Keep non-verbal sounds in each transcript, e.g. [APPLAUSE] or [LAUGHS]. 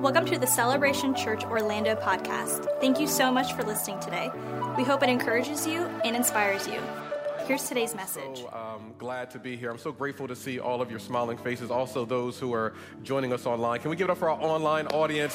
Welcome to the Celebration Church Orlando podcast. Thank you so much for listening today. We hope it encourages you and inspires you. Here's today's message. So um, glad to be here. I'm so grateful to see all of your smiling faces, also those who are joining us online. Can we give it up for our online audience?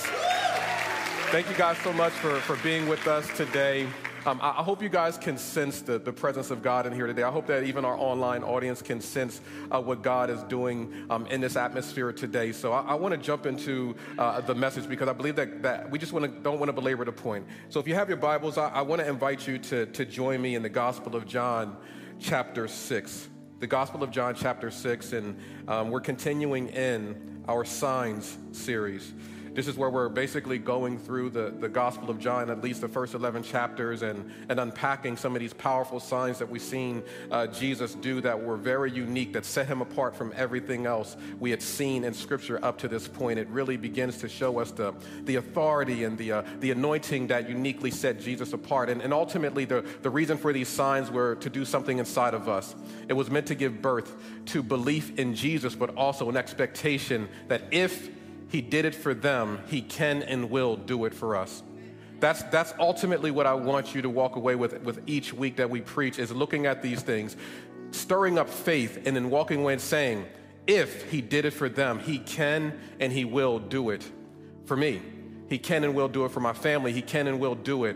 Thank you guys so much for, for being with us today. Um, I, I, hope you guys can sense the, the presence of God in here today. I hope that even our online audience can sense uh, what God is doing um, in this atmosphere today. So I, I want to jump into uh, the message because I believe that, that we just wanna, don't want to belabor the point. So if you have your Bibles, I, I want to invite you to, to join me in the Gospel of John, chapter 6. The Gospel of John, chapter 6, and um, we're continuing in our signs series. This is where we're basically going through the, the Gospel of John, at least the first 11 chapters, and, and unpacking some of these powerful signs that we've seen uh, Jesus do that were very unique, that set him apart from everything else we had seen in Scripture up to this point. It really begins to show us the, the authority and the, uh, the anointing that uniquely set Jesus apart. And, and ultimately, the, the reason for these signs were to do something inside of us. It was meant to give birth to belief in Jesus, but also an expectation that if he did it for them, He can and will do it for us. That's, that's ultimately what I want you to walk away with with each week that we preach is looking at these things, stirring up faith, and then walking away and saying, if He did it for them, He can and He will do it for me. He can and will do it for my family. He can and will do it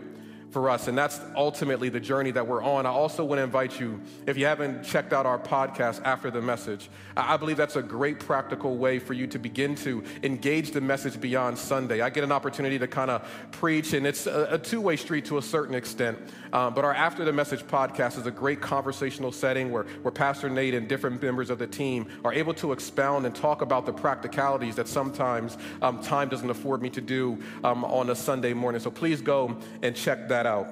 for us. And that's ultimately the journey that we're on. I also want to invite you, if you haven't checked out our podcast after the message, I believe that's a great practical way for you to begin to engage the message beyond Sunday. I get an opportunity to kind of preach, and it's a, two way street to a certain extent. Um, but our After the Message podcast is a great conversational setting where, where Pastor Nate and different members of the team are able to expound and talk about the practicalities that sometimes um, time doesn't afford me to do um, on a Sunday morning. So please go and check that out.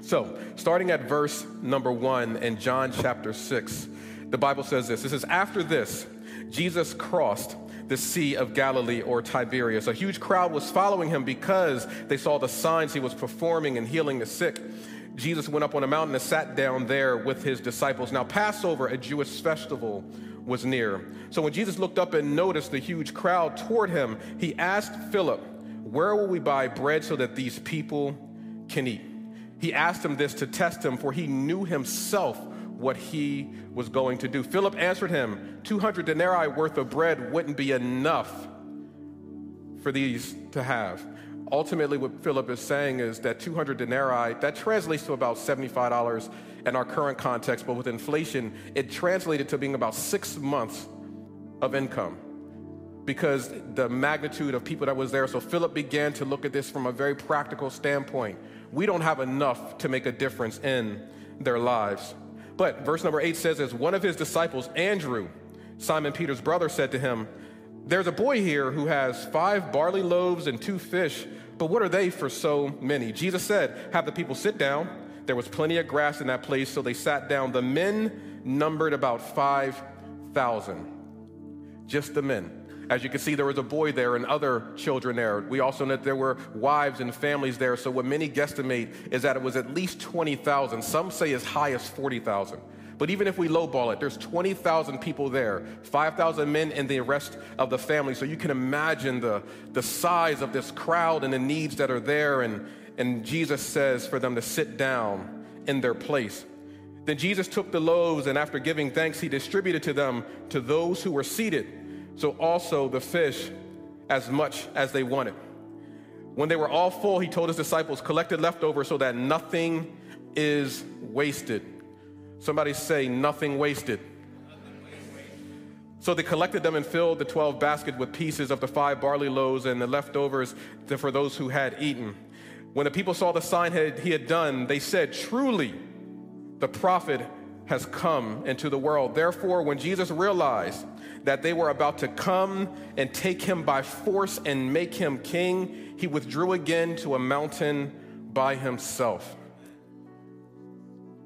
So, starting at verse number one in John chapter 6, the Bible says this. It says, After this, Jesus crossed the Sea of Galilee or Tiberias. A huge crowd was following him because they saw the signs he was performing and healing the sick. Jesus went up on a mountain and sat down there with his disciples. Now, Passover, a Jewish festival, was near. So when Jesus looked up and noticed the huge crowd toward him, he asked Philip, Where will we buy bread so that these people can eat? He asked him this to test him, for he knew himself what he was going to do. Philip answered him, 200 denarii worth of bread wouldn't be enough for these to have. Ultimately, what Philip is saying is that 200 denarii, that translates to about $75 in our current context, but with inflation, it translated to being about six months of income because the magnitude of people that was there. So Philip began to look at this from a very practical standpoint. We don't have enough to make a difference in their lives. But verse number eight says, as one of his disciples, Andrew, Simon Peter's brother, said to him, There's a boy here who has five barley loaves and two fish, but what are they for so many? Jesus said, Have the people sit down. There was plenty of grass in that place, so they sat down. The men numbered about 5,000. Just the men. As you can see, there was a boy there and other children there. We also know that there were wives and families there. So, what many guesstimate is that it was at least 20,000. Some say as high as 40,000. But even if we lowball it, there's 20,000 people there, 5,000 men and the rest of the family. So you can imagine the, the size of this crowd and the needs that are there. And, and Jesus says for them to sit down in their place. Then Jesus took the loaves and after giving thanks, he distributed to them to those who were seated so also the fish as much as they wanted. When they were all full, he told his disciples, collect the leftovers so that nothing is wasted. Somebody say, nothing wasted. So they collected them and filled the 12 baskets with pieces of the five barley loaves and the leftovers for those who had eaten. When the people saw the sign he had done, they said, Truly, the prophet has come into the world. Therefore, when Jesus realized that they were about to come and take him by force and make him king, he withdrew again to a mountain by himself.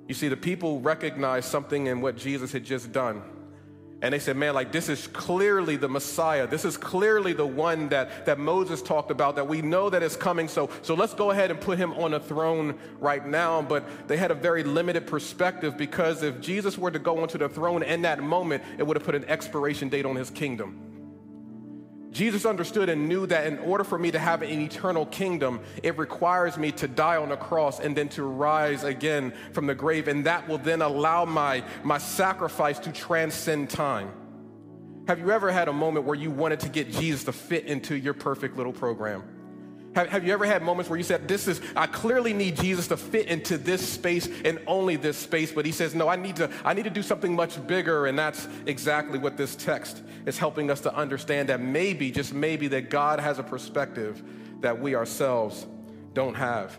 You see, the people recognized something in what Jesus had just done. And they said, man, like this is clearly the Messiah. This is clearly the one that, that Moses talked about, that we know that is coming. So, so let's go ahead and put him on a throne right now. But they had a very limited perspective because if Jesus were to go onto the throne in that moment, it would have put an expiration date on his kingdom. Jesus understood and knew that in order for me to have an eternal kingdom, it requires me to die on the cross and then to rise again from the grave. And that will then allow my, my sacrifice to transcend time. Have you ever had a moment where you wanted to get Jesus to fit into your perfect little program? Have, have you ever had moments where you said, This is, I clearly need Jesus to fit into this space and only this space, but he says, No, I need to, I need to do something much bigger. And that's exactly what this text is helping us to understand that maybe, just maybe, that God has a perspective that we ourselves don't have.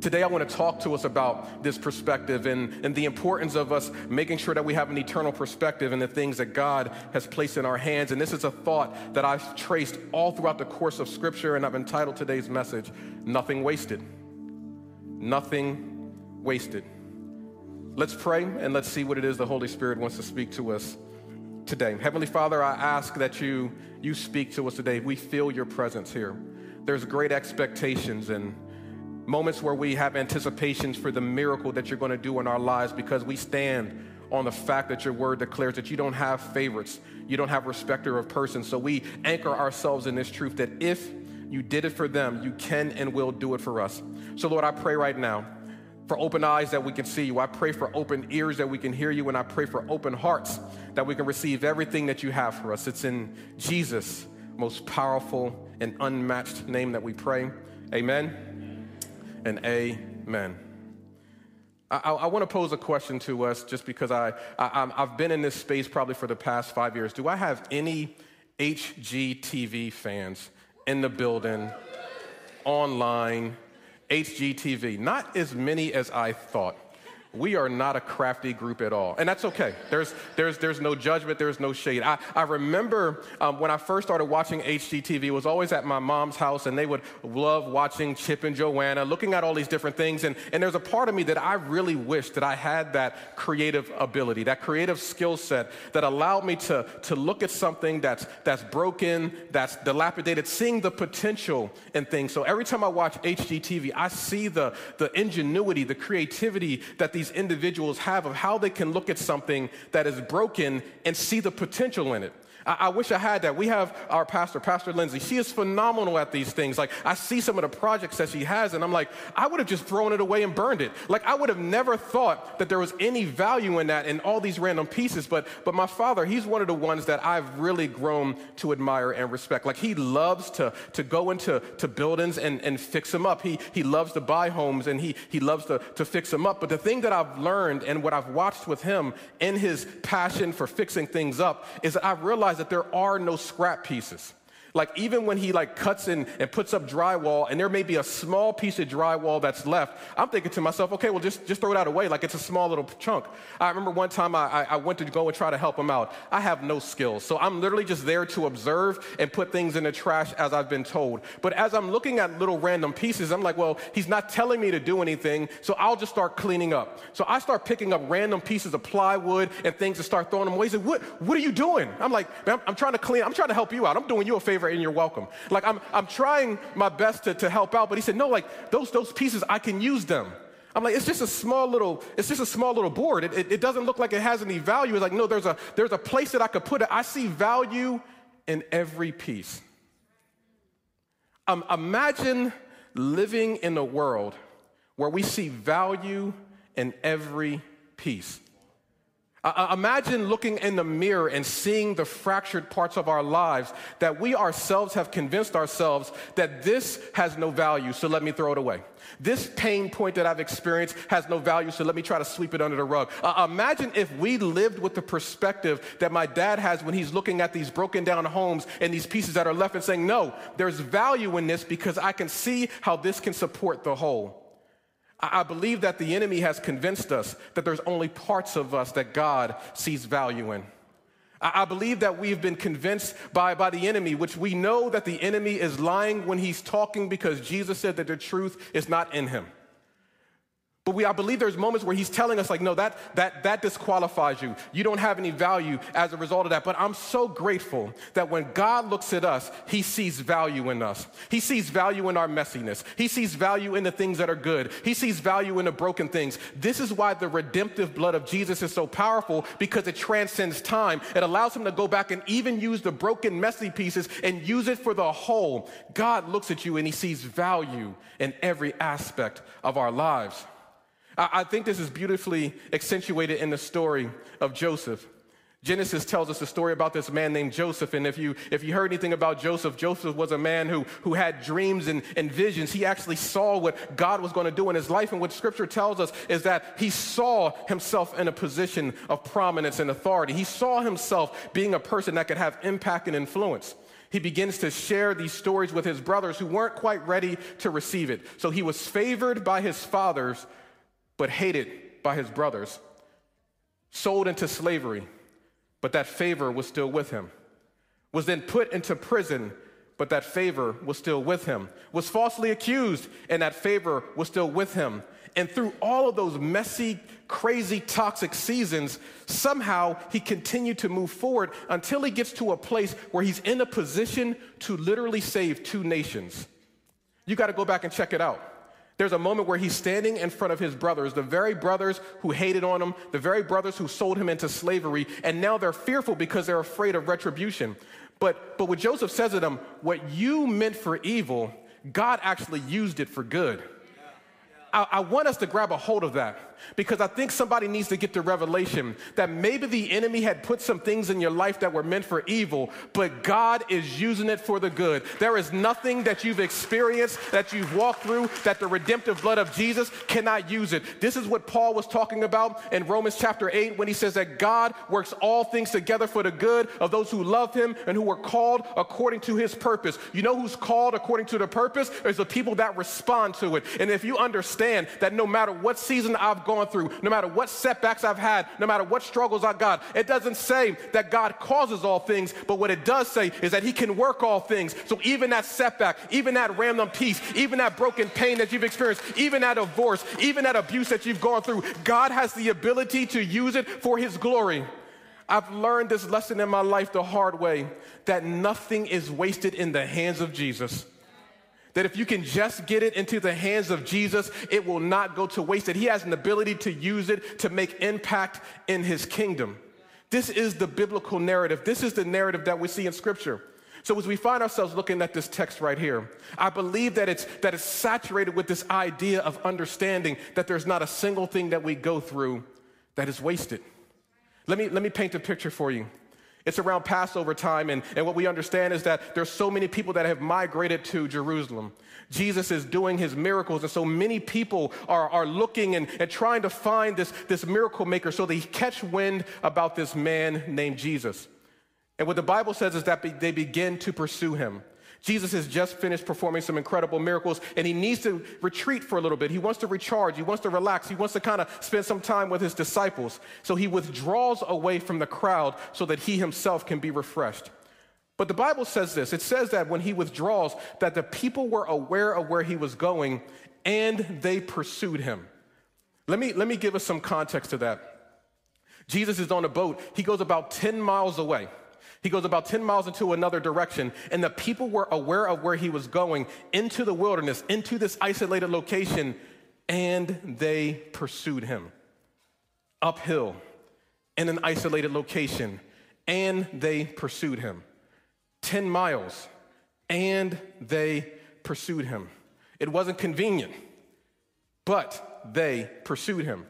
Today, I want to talk to us about this perspective and, and the importance of us making sure that we have an eternal perspective in the things that God has placed in our hands. And this is a thought that I've traced all throughout the course of Scripture, and I've entitled today's message, Nothing Wasted. Nothing Wasted. Let's pray and let's see what it is the Holy Spirit wants to speak to us today. Heavenly Father, I ask that you, you speak to us today. We feel your presence here. There's great expectations and moments where we have anticipations for the miracle that you're going to do in our lives because we stand on the fact that your word declares that you don't have favorites, you don't have respecter of persons. So we anchor ourselves in this truth that if you did it for them, you can and will do it for us. So, Lord, I pray right now for open eyes that we can see you. I pray for open ears that we can hear you, and I pray for open hearts that we can receive everything that you have for us. It's in Jesus' most powerful and unmatched name that we pray. Amen and amen. I, I, want to pose a question to us just because I, I, I've been in this space probably for the past five years. Do I have any HGTV fans in the building, online, HGTV? Not as many as I thought we are not a crafty group at all. And that's okay. There's, there's, there's no judgment, there's no shade. I, I remember um, when I first started watching HGTV, it was always at my mom's house, and they would love watching Chip and Joanna, looking at all these different things. And, and there's a part of me that I really wish that I had that creative ability, that creative skill set that allowed me to, to look at something that's, that's broken, that's dilapidated, seeing the potential in things. So every time I watch HGTV, I see the, the ingenuity, the creativity that the these individuals have of how they can look at something that is broken and see the potential in it. I, I, wish I had that. We have our pastor, Pastor Lindsay. She is phenomenal at these things. Like, I see some of the projects that she has, and I'm like, I would have just thrown it away and burned it. Like, I would have never thought that there was any value in that and all these random pieces. But, but my father, he's one of the ones that I've really grown to admire and respect. Like, he loves to, to go into to buildings and, and fix them up. He, he loves to buy homes and he, he loves to, to fix them up. But the thing that I've learned and what I've watched with him in his passion for fixing things up is that I've realized that there are no scrap pieces. Like even when he like cuts in and puts up drywall and there may be a small piece of drywall that's left, I'm thinking to myself, okay, well just, just throw it out away like it's a small little chunk. I remember one time I, I went to go and try to help him out. I have no skills. So I'm literally just there to observe and put things in the trash as I've been told. But as I'm looking at little random pieces, I'm like, well, he's not telling me to do anything, so I'll just start cleaning up. So I start picking up random pieces of plywood and things and start throwing them away. He said, what, what are you doing? I'm like, I'm, I'm trying to clean, I'm trying to help you out. I'm doing you a favor favor and you're welcome. Like I'm, I'm trying my best to, to help out, but he said, no, like those, those pieces, I can use them. I'm like, it's just a small little, it's just a small little board. It, it, it doesn't look like it has any value. It's like, no, there's a, there's a place that I could put it. I see value in every piece. Um, imagine living in a world where we see value in every piece. Uh, imagine looking in the mirror and seeing the fractured parts of our lives that we ourselves have convinced ourselves that this has no value, so let me throw it away. This pain point that I've experienced has no value, so let me try to sweep it under the rug. Uh, imagine if we lived with the perspective that my dad has when he's looking at these broken down homes and these pieces that are left and saying, No, there's value in this because I can see how this can support the whole. I believe that the enemy has convinced us that there's only parts of us that God sees value in. I believe that we've been convinced by, by the enemy, which we know that the enemy is lying when he's talking because Jesus said that the truth is not in him. But we, I believe there's moments where he's telling us, like, no, that, that, that disqualifies you. You don't have any value as a result of that. But I'm so grateful that when God looks at us, he sees value in us. He sees value in our messiness. He sees value in the things that are good. He sees value in the broken things. This is why the redemptive blood of Jesus is so powerful because it transcends time. It allows him to go back and even use the broken, messy pieces and use it for the whole. God looks at you and he sees value in every aspect of our lives. I, think this is beautifully accentuated in the story of Joseph. Genesis tells us a story about this man named Joseph. And if you, if you heard anything about Joseph, Joseph was a man who, who had dreams and, and visions. He actually saw what God was going to do in his life. And what scripture tells us is that he saw himself in a position of prominence and authority. He saw himself being a person that could have impact and influence. He begins to share these stories with his brothers who weren't quite ready to receive it. So he was favored by his fathers, but hated by his brothers, sold into slavery, but that favor was still with him, was then put into prison, but that favor was still with him, was falsely accused, and that favor was still with him. And through all of those messy, crazy, toxic seasons, somehow he continued to move forward until he gets to a place where he's in a position to literally save two nations. You got to go back and check it out. There's a moment where he's standing in front of his brothers, the very brothers who hated on him, the very brothers who sold him into slavery, and now they're fearful because they're afraid of retribution. But, but what Joseph says to them, what you meant for evil, God actually used it for good. I, I want us to grab a hold of that because I think somebody needs to get the revelation that maybe the enemy had put some things in your life that were meant for evil, but God is using it for the good. There is nothing that you've experienced, that you've walked through, that the redemptive blood of Jesus cannot use it. This is what Paul was talking about in Romans chapter 8 when he says that God works all things together for the good of those who love him and who are called according to his purpose. You know who's called according to the purpose? It's the people that respond to it. And if you understand that no matter what season I've gone through, no matter what setbacks I've had, no matter what struggles I got. It doesn't say that God causes all things, but what it does say is that He can work all things. So even that setback, even that random piece, even that broken pain that you've experienced, even that divorce, even that abuse that you've gone through, God has the ability to use it for His glory. I've learned this lesson in my life the hard way that nothing is wasted in the hands of Jesus. That if you can just get it into the hands of Jesus, it will not go to waste. That He has an ability to use it to make impact in His kingdom. This is the biblical narrative. This is the narrative that we see in Scripture. So as we find ourselves looking at this text right here, I believe that it's that it's saturated with this idea of understanding that there's not a single thing that we go through that is wasted. Let me, let me paint a picture for you. It's around Passover time, and, and what we understand is that there's so many people that have migrated to Jerusalem. Jesus is doing his miracles, and so many people are, are looking and, and trying to find this, this miracle maker so they catch wind about this man named Jesus. And what the Bible says is that be, they begin to pursue him. Jesus has just finished performing some incredible miracles and he needs to retreat for a little bit. He wants to recharge, he wants to relax, he wants to kind of spend some time with his disciples. So he withdraws away from the crowd so that he himself can be refreshed. But the Bible says this it says that when he withdraws, that the people were aware of where he was going and they pursued him. Let me, let me give us some context to that. Jesus is on a boat, he goes about 10 miles away. He goes about 10 miles into another direction, and the people were aware of where he was going into the wilderness, into this isolated location, and they pursued him uphill in an isolated location, and they pursued him 10 miles, and they pursued him. It wasn't convenient, but they pursued him.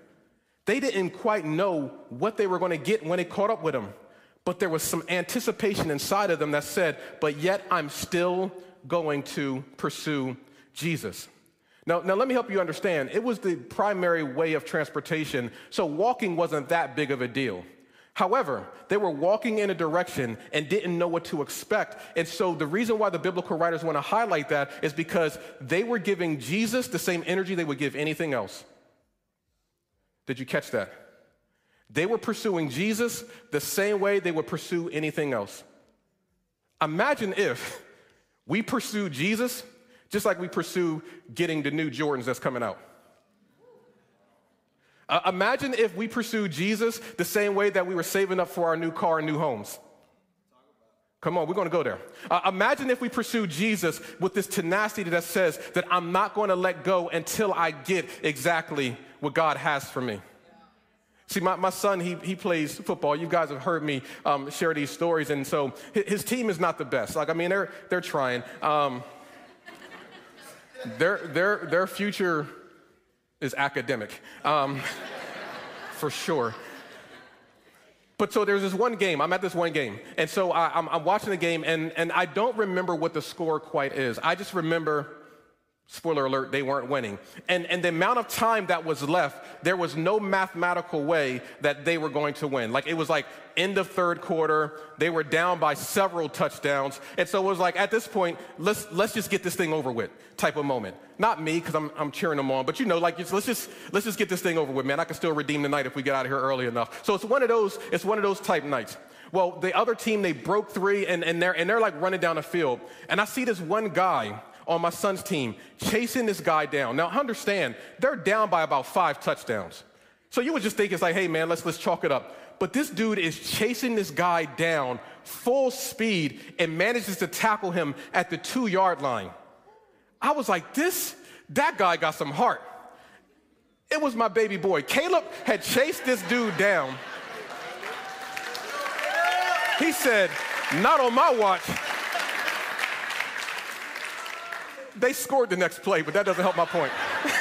They didn't quite know what they were going to get when they caught up with him but there was some anticipation inside of them that said, but yet I'm still going to pursue Jesus. Now, now, let me help you understand. It was the primary way of transportation, so walking wasn't that big of a deal. However, they were walking in a direction and didn't know what to expect. And so, the reason why the biblical writers want to highlight that is because they were giving Jesus the same energy they would give anything else. Did you catch that? They were pursuing Jesus the same way they would pursue anything else. Imagine if we pursue Jesus just like we pursue getting the new Jordans that's coming out. Uh, imagine if we pursued Jesus the same way that we were saving up for our new car and new homes. Come on, we're going to go there. Uh, imagine if we pursue Jesus with this tenacity that says that I'm not going to let go until I get exactly what God has for me. See, my, my son, he, he plays football. You guys have heard me um, share these stories. And so his, team is not the best. Like, I mean, they're, they're trying. Um, their, their, their future is academic, um, for sure. But so there's this one game, I'm at this one game. And so I, am watching the game, and, and I don't remember what the score quite is. I just remember Spoiler alert, they weren't winning. And, and the amount of time that was left, there was no mathematical way that they were going to win. Like it was like in the third quarter, they were down by several touchdowns. And so it was like at this point, let's, let's just get this thing over with type of moment. Not me, because I'm, I'm cheering them on, but you know, like let's just, let's just get this thing over with, man. I can still redeem the night if we get out of here early enough. So it's one of those, it's one of those type nights. Well, the other team, they broke three and, and, they're, and they're like running down the field. And I see this one guy on my son's team chasing this guy down. Now, understand, they're down by about five touchdowns. So you would just think it's like, hey, man, let's, let's chalk it up. But this dude is chasing this guy down full speed and manages to tackle him at the two yard line. I was like, this, that guy got some heart. It was my baby boy. Caleb had chased this dude down. He said, not on my watch. They scored the next play, but that doesn't help my point. [LAUGHS]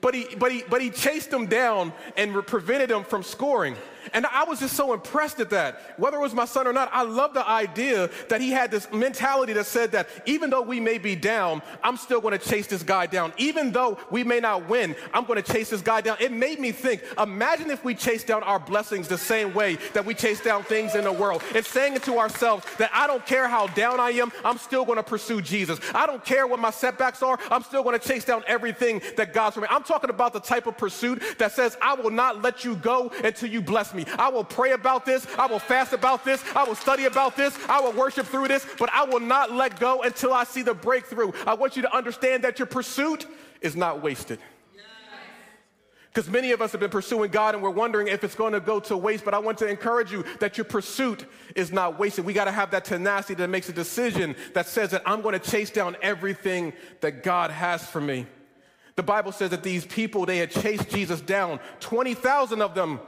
but he, but he, but he chased them down and prevented them from scoring. And I was just so impressed at that. Whether it was my son or not, I love the idea that he had this mentality that said that even though we may be down, I'm still going to chase this guy down. Even though we may not win, I'm going to chase this guy down. It made me think imagine if we chase down our blessings the same way that we chase down things in the world. It's saying it to ourselves that I don't care how down I am, I'm still going to pursue Jesus. I don't care what my setbacks are, I'm still going to chase down everything that God's for me. I'm talking about the type of pursuit that says, I will not let you go until you bless me me. I will pray about this. I will fast about this. I will study about this. I will worship through this, but I will not let go until I see the breakthrough. I want you to understand that your pursuit is not wasted. Because many of us have been pursuing God and we're wondering if it's going to go to waste. But I want to encourage you that your pursuit is not wasted. We got to have that tenacity that makes a decision that says that I'm going to chase down everything that God has for me. The Bible says that these people, they had chased Jesus down. 20,000 of them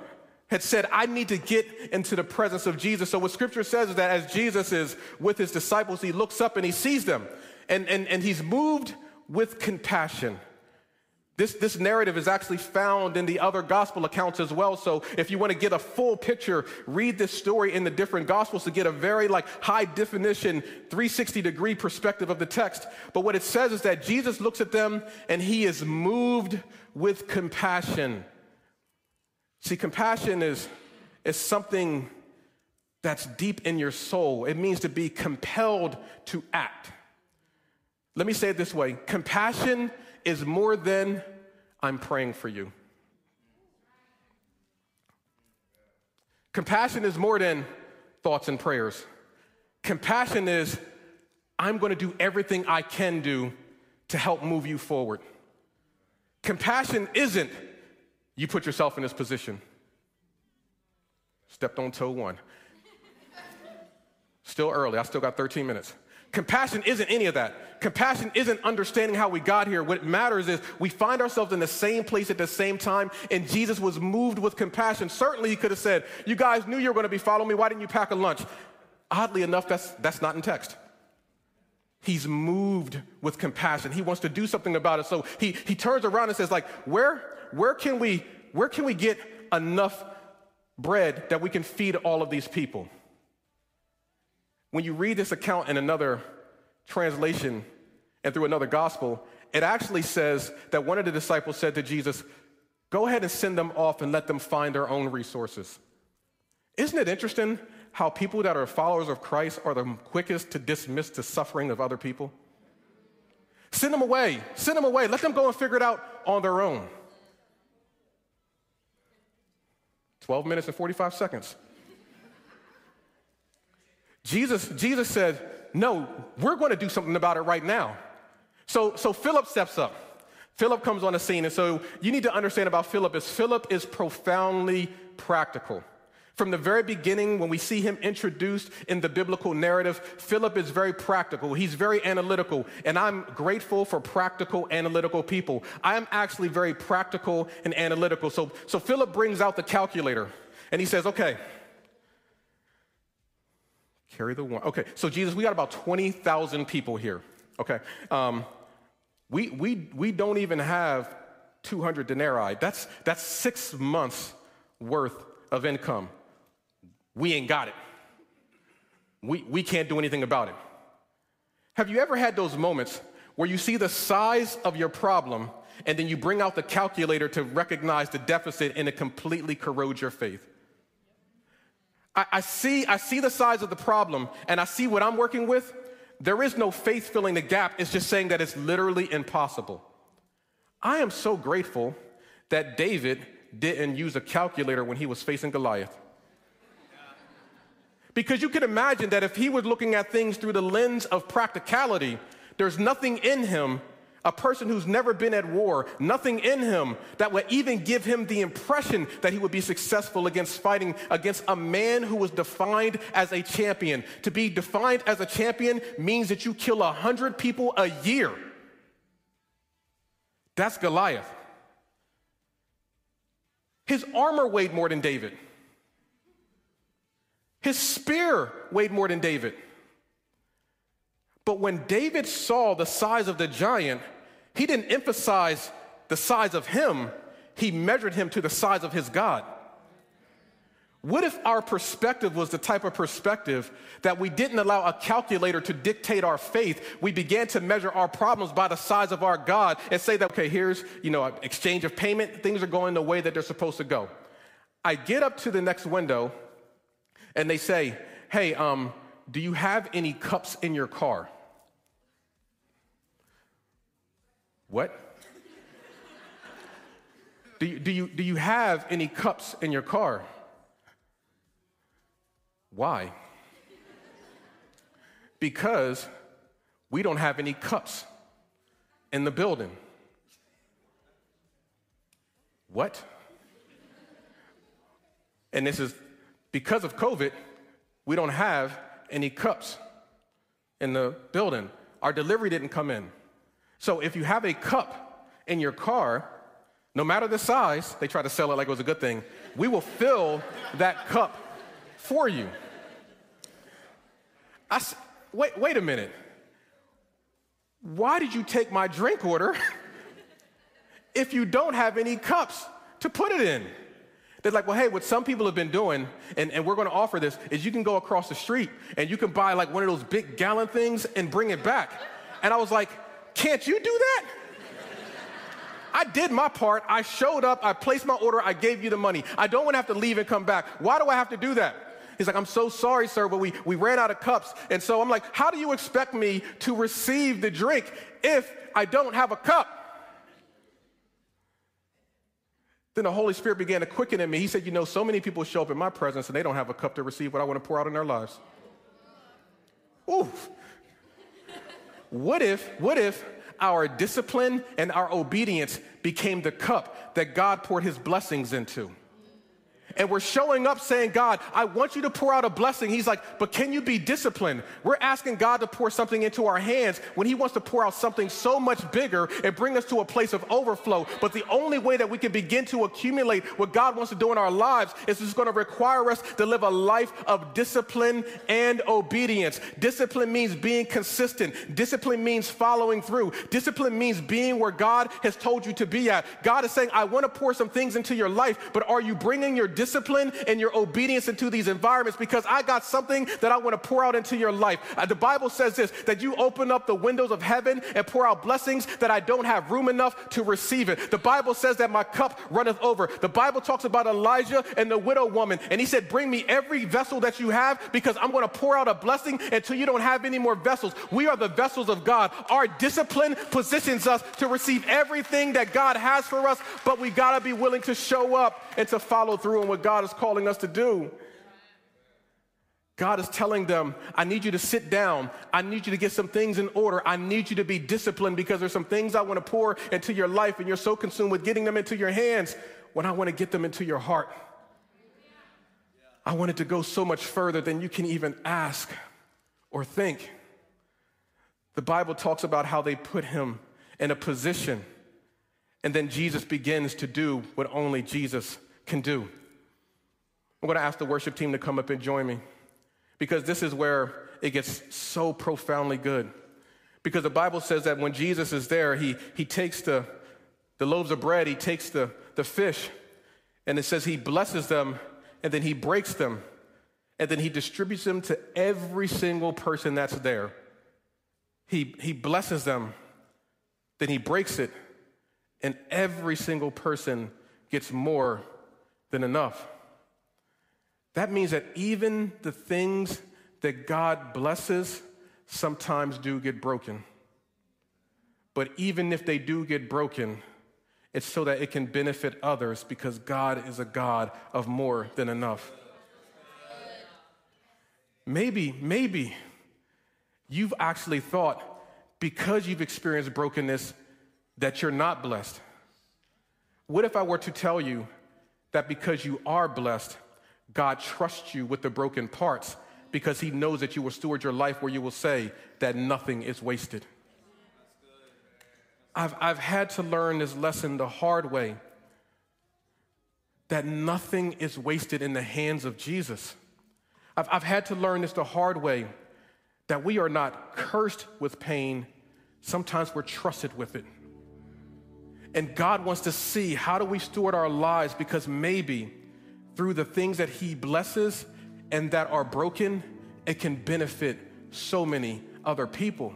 had said, I need to get into the presence of Jesus. So, what scripture says is that as Jesus is with his disciples, he looks up and he sees them, and, and, and he's moved with compassion. This, this narrative is actually found in the other gospel accounts as well. So if you want to get a full picture, read this story in the different gospels to get a very like high definition 360 degree perspective of the text. But what it says is that Jesus looks at them and he is moved with compassion. See, compassion is, is something that's deep in your soul. It means to be compelled to act. Let me say it this way compassion is more than I'm praying for you. Compassion is more than thoughts and prayers. Compassion is I'm going to do everything I can do to help move you forward. Compassion isn't you put yourself in this position. Stepped on toe one. Still early. I still got 13 minutes. Compassion isn't any of that. Compassion isn't understanding how we got here. What matters is we find ourselves in the same place at the same time, and Jesus was moved with compassion. Certainly, he could have said, You guys knew you were going to be following me. Why didn't you pack a lunch? Oddly enough, that's, that's not in text. He's moved with compassion. He wants to do something about it. So he, he turns around and says, like, where, where can we where can we get enough bread that we can feed all of these people? When you read this account in another translation and through another gospel, it actually says that one of the disciples said to Jesus, Go ahead and send them off and let them find their own resources. Isn't it interesting how people that are followers of Christ are the quickest to dismiss the suffering of other people? Send them away. Send them away. Let them go and figure it out on their own. 12 minutes and 45 seconds. Jesus, Jesus said, No, we're going to do something about it right now. So, so Philip steps up. Philip comes on the scene, and so you need to understand about Philip is Philip is profoundly practical. From the very beginning, when we see him introduced in the biblical narrative, Philip is very practical. He's very analytical, and I'm grateful for practical, analytical people. I am actually very practical and analytical. So, so Philip brings out the calculator, and he says, Okay, carry the one. Okay, so Jesus, we got about 20,000 people here. Okay, um, we, we, we don't even have 200 denarii. That's, that's six months worth of income we ain't got it. We, we can't do anything about it. Have you ever had those moments where you see the size of your problem and then you bring out the calculator to recognize the deficit and it completely corrodes your faith? I, I, see, I see the size of the problem and I see what I'm working with. There is no faith filling the gap. It's just saying that it's literally impossible. I am so grateful that David didn't use a calculator when he was facing Goliath. Because you can imagine that if he was looking at things through the lens of practicality, there's nothing in him, a person who's never been at war, nothing in him that would even give him the impression that he would be successful against fighting against a man who was defined as a champion. To be defined as a champion means that you kill a hundred people a year. That's Goliath. His armor weighed more than David. His spear weighed more than David. But when David saw the size of the giant, he didn't emphasize the size of him, he measured him to the size of his God. What if our perspective was the type of perspective that we didn't allow a calculator to dictate our faith? We began to measure our problems by the size of our God and say that, okay, here's, you know, exchange of payment, things are going the way that they're supposed to go. I get up to the next window and they say, Hey, um, do you have any cups in your car? What? do, you, do, you, do you have any cups in your car? Why? Because we don't have any cups in the building. What? And this is because of COVID, we don't have any cups in the building. Our delivery didn't come in. So if you have a cup in your car, no matter the size, they try to sell it like it was a good thing, we will fill that cup for you. I, wait, wait a minute. Why did you take my drink order [LAUGHS] if you don't have any cups to put it in? They're like, well, hey, what some people have been doing, and, and we're going to offer this, is you can go across the street and you can buy like one of those big gallon things and bring it back. And I was like, can't you do that? I did my part. I showed up, I placed my order, I gave you the money. I don't want to have to leave and come back. Why do I have to do that? He's like, I'm so sorry, sir, but we, we ran out of cups. And so I'm like, how do you expect me to receive the drink if I don't have a cup? Then the Holy Spirit began to quicken in me. He said, You know, so many people show up in my presence and they don't have a cup to receive what I want to pour out in their lives. Ooh. What if, what if our discipline and our obedience became the cup that God poured his blessings into? And we're showing up saying, God, I want you to pour out a blessing. He's like, but can you be disciplined? We're asking God to pour something into our hands when He wants to pour out something so much bigger and bring us to a place of overflow. But the only way that we can begin to accumulate what God wants to do in our lives is it's going to require us to live a life of discipline and obedience. Discipline means being consistent, discipline means following through, discipline means being where God has told you to be at. God is saying, I want to pour some things into your life, but are you bringing your discipline and your obedience into these environments because I got something that I want to pour out into your life. Uh, the Bible says this that you open up the windows of heaven and pour out blessings that I don't have room enough to receive it. The Bible says that my cup runneth over. The Bible talks about Elijah and the widow woman, and he said, Bring me every vessel that you have because I'm going to pour out a blessing until you don't have any more vessels. We are the vessels of God. Our discipline positions us to receive everything that God has for us, but we got to be willing to show up and to follow through on what God is calling us to do. God is telling them, I need you to sit down. I need you to get some things in order. I need you to be disciplined because there's some things I want to pour into your life, and you're so consumed with getting them into your hands when I want to get them into your heart. I want it to go so much further than you can even ask or think. The Bible talks about how they put him in a position, and then Jesus begins to do what only Jesus can do. I'm going to ask the worship team to come up and join me because this is where it gets so profoundly good. Because the Bible says that when Jesus is there, he, he takes the, the loaves of bread, he takes the, the fish, and it says he blesses them, and then he breaks them, and then he distributes them to every single person that's there. He, he blesses them, then he breaks it, and every single person gets more than enough. That means that even the things that God blesses sometimes do get broken. But even if they do get broken, it's so that it can benefit others because God is a God of more than enough. Maybe, maybe you've actually thought because you've experienced brokenness that you're not blessed. What if I were to tell you that because you are blessed, God trusts you with the broken parts because He knows that you will steward your life where you will say that nothing is wasted. I've, I've had to learn this lesson the hard way that nothing is wasted in the hands of Jesus. I've, I've had to learn this the hard way that we are not cursed with pain, sometimes we're trusted with it. And God wants to see how do we steward our lives because maybe through the things that He blesses and that are broken, it can benefit so many other people.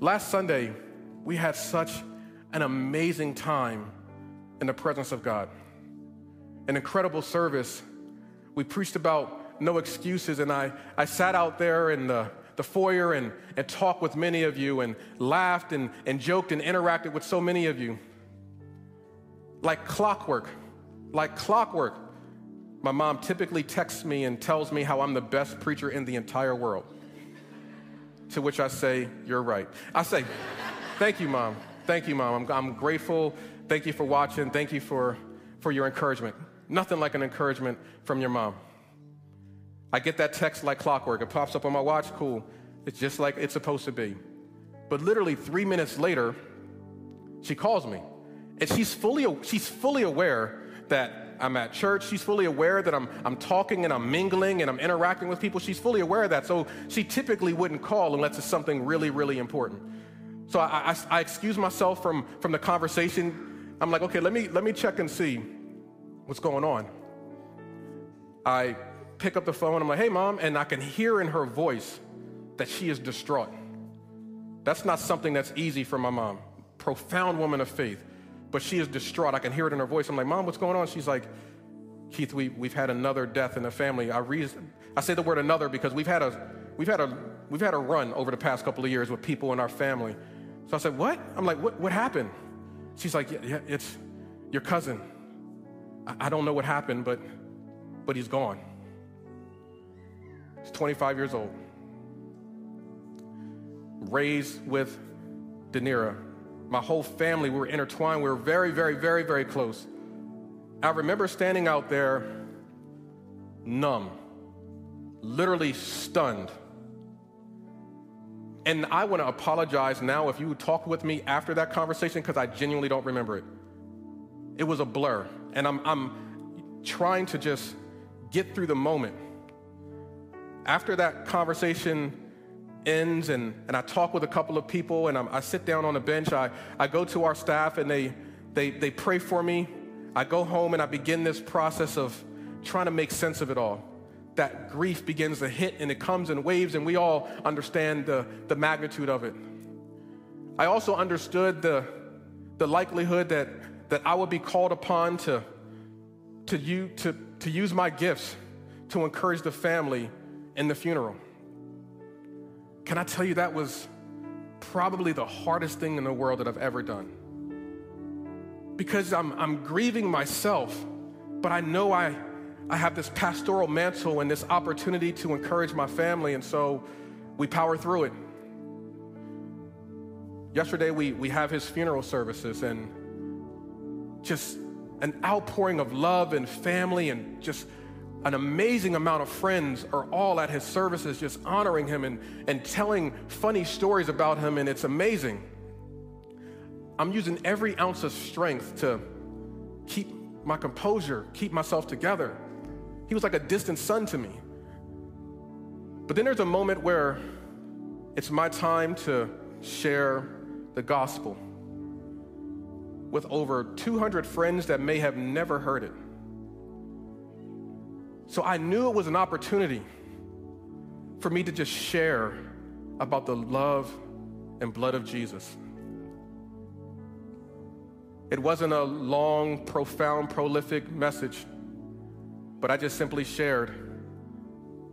Last Sunday, we had such an amazing time in the presence of God. An incredible service. We preached about no excuses, and I, I sat out there in the, the foyer and, and talked with many of you and laughed and, and joked and interacted with so many of you. Like clockwork, like clockwork. My mom typically texts me and tells me how I'm the best preacher in the entire world. To which I say, You're right. I say, Thank you, mom. Thank you, mom. I'm, I'm grateful. Thank you for watching. Thank you for, for your encouragement. Nothing like an encouragement from your mom. I get that text like clockwork. It pops up on my watch. Cool. It's just like it's supposed to be. But literally three minutes later, she calls me. And she's fully, she's fully aware that I'm at church. She's fully aware that I'm, I'm talking and I'm mingling and I'm interacting with people. She's fully aware of that. So she typically wouldn't call unless it's something really, really important. So I, I, I excuse myself from, from the conversation. I'm like, okay, let me, let me check and see what's going on. I pick up the phone. I'm like, hey, mom. And I can hear in her voice that she is distraught. That's not something that's easy for my mom. Profound woman of faith but she is distraught. I can hear it in her voice. I'm like, Mom, what's going on? She's like, Keith, we, we've had another death in the family. I, reason, I say the word another because we've had, a, we've, had a, we've had a run over the past couple of years with people in our family. So I said, What? I'm like, What, what happened? She's like, Yeah, yeah it's your cousin. I, I don't know what happened, but, but he's gone. He's 25 years old. Raised with Danira, my whole family, we were intertwined. We were very, very, very, very close. I remember standing out there numb, literally stunned. And I want to apologize now if you talk with me after that conversation because I genuinely don't remember it. It was a blur. And I'm, I'm trying to just get through the moment. After that conversation ends and, and I talk with a couple of people and I'm, i sit down on a bench. I, I go to our staff and they, they, they pray for me. I go home and I begin this process of trying to make sense of it all. That grief begins to hit and it comes in waves, and we all understand the, the magnitude of it. I also understood the, the likelihood that, that I would be called upon to, to, you, to, to use my gifts to encourage the family in the funeral. Can I tell you that was probably the hardest thing in the world that I've ever done? Because I'm, I'm grieving myself, but I know I, I have this pastoral mantle and this opportunity to encourage my family, and so we power through it. Yesterday, we, we have his funeral services and just an outpouring of love and family and just an amazing amount of friends are all at his services just honoring him and, and telling funny stories about him, and it's amazing. I'm using every ounce of strength to keep my composure, keep myself together. He was like a distant son to me. But then there's a moment where it's my time to share the gospel with over 200 friends that may have never heard it. So I knew it was an opportunity for me to just share about the love and blood of Jesus. It wasn't a long, profound, prolific message, but I just simply shared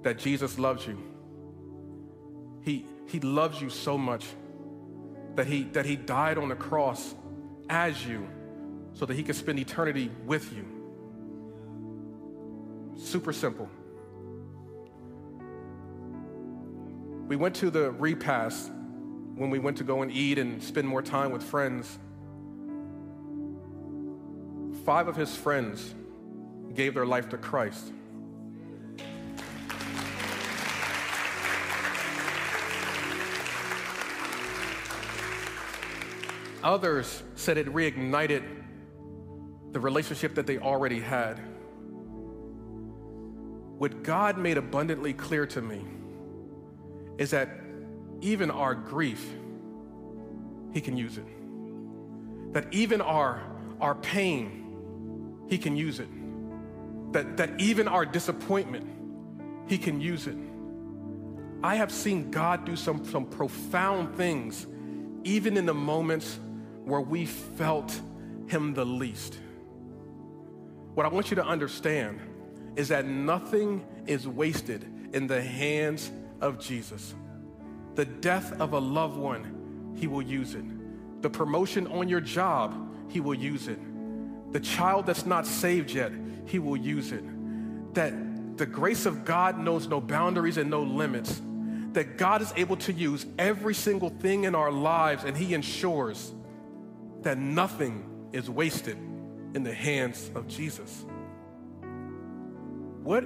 that Jesus loves you. He, he loves you so much that he, that he died on the cross as you so that he could spend eternity with you. Super simple. We went to the repast when we went to go and eat and spend more time with friends. Five of his friends gave their life to Christ. Others said it reignited the relationship that they already had. What God made abundantly clear to me is that even our grief, He can use it. That even our, our pain, He can use it. That, that even our disappointment, He can use it. I have seen God do some, some profound things, even in the moments where we felt him the least. What I want you to understand is that nothing is wasted in the hands of Jesus. The death of a loved one, he will use it. The promotion on your job, he will use it. The child that's not saved yet, he will use it. That the grace of God knows no boundaries and no limits. That God is able to use every single thing in our lives and he ensures that nothing is wasted in the hands of Jesus. What,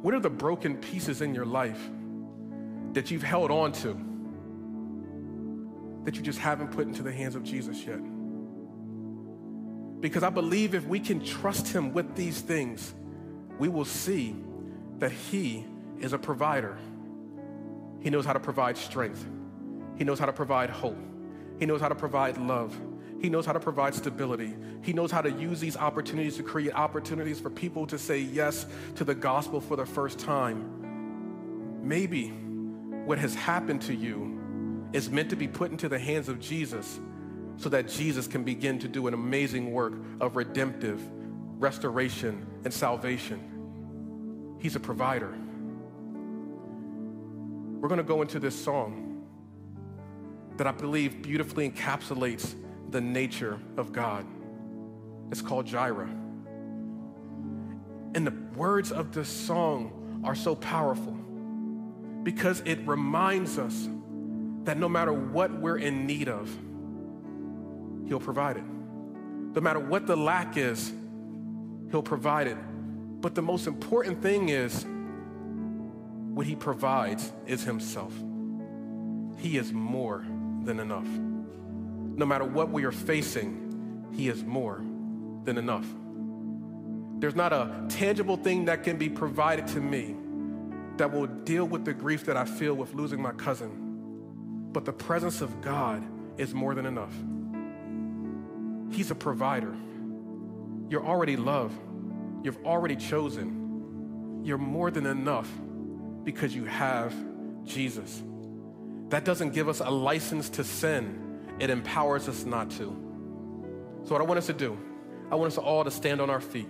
what are the broken pieces in your life that you've held on to that you just haven't put into the hands of Jesus yet? Because I believe if we can trust Him with these things, we will see that He is a provider. He knows how to provide strength, He knows how to provide hope. He knows how to provide love. He knows how to provide stability. He knows how to use these opportunities to create opportunities for people to say yes to the gospel for the first time. Maybe what has happened to you is meant to be put into the hands of Jesus so that Jesus can begin to do an amazing work of redemptive restoration and salvation. He's a provider. We're going to go into this song that I believe beautifully encapsulates the nature of God. It's called Jireh. And the words of this song are so powerful because it reminds us that no matter what we're in need of, He'll provide it. No matter what the lack is, He'll provide it. But the most important thing is what He provides is Himself. He is more than enough. No matter what we are facing, He is more than enough. There's not a tangible thing that can be provided to me that will deal with the grief that I feel with losing my cousin. But the presence of God is more than enough. He's a provider. You're already loved. You've already chosen. You're more than enough because you have Jesus. That doesn't give us a license to sin, it empowers us not to. So, what I want us to do, I want us all to stand on our feet.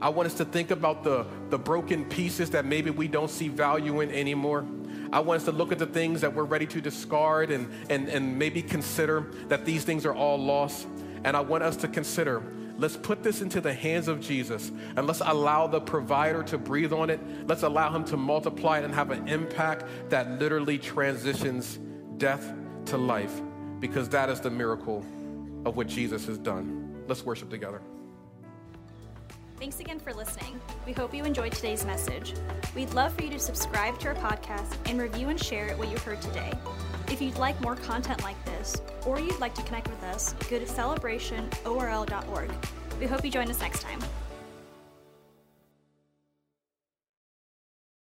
I want us to think about the, the broken pieces that maybe we don't see value in anymore. I want us to look at the things that we're ready to discard and, and, and maybe consider that these things are all lost. And I want us to consider Let's put this into the hands of Jesus and let's allow the provider to breathe on it. Let's allow him to multiply it and have an impact that literally transitions death to life because that is the miracle of what Jesus has done. Let's worship together. Thanks again for listening. We hope you enjoyed today's message. We'd love for you to subscribe to our podcast and review and share what you heard today. If you'd like more content like this, or you'd like to connect with us, go to celebrationorl.org. We hope you join us next time.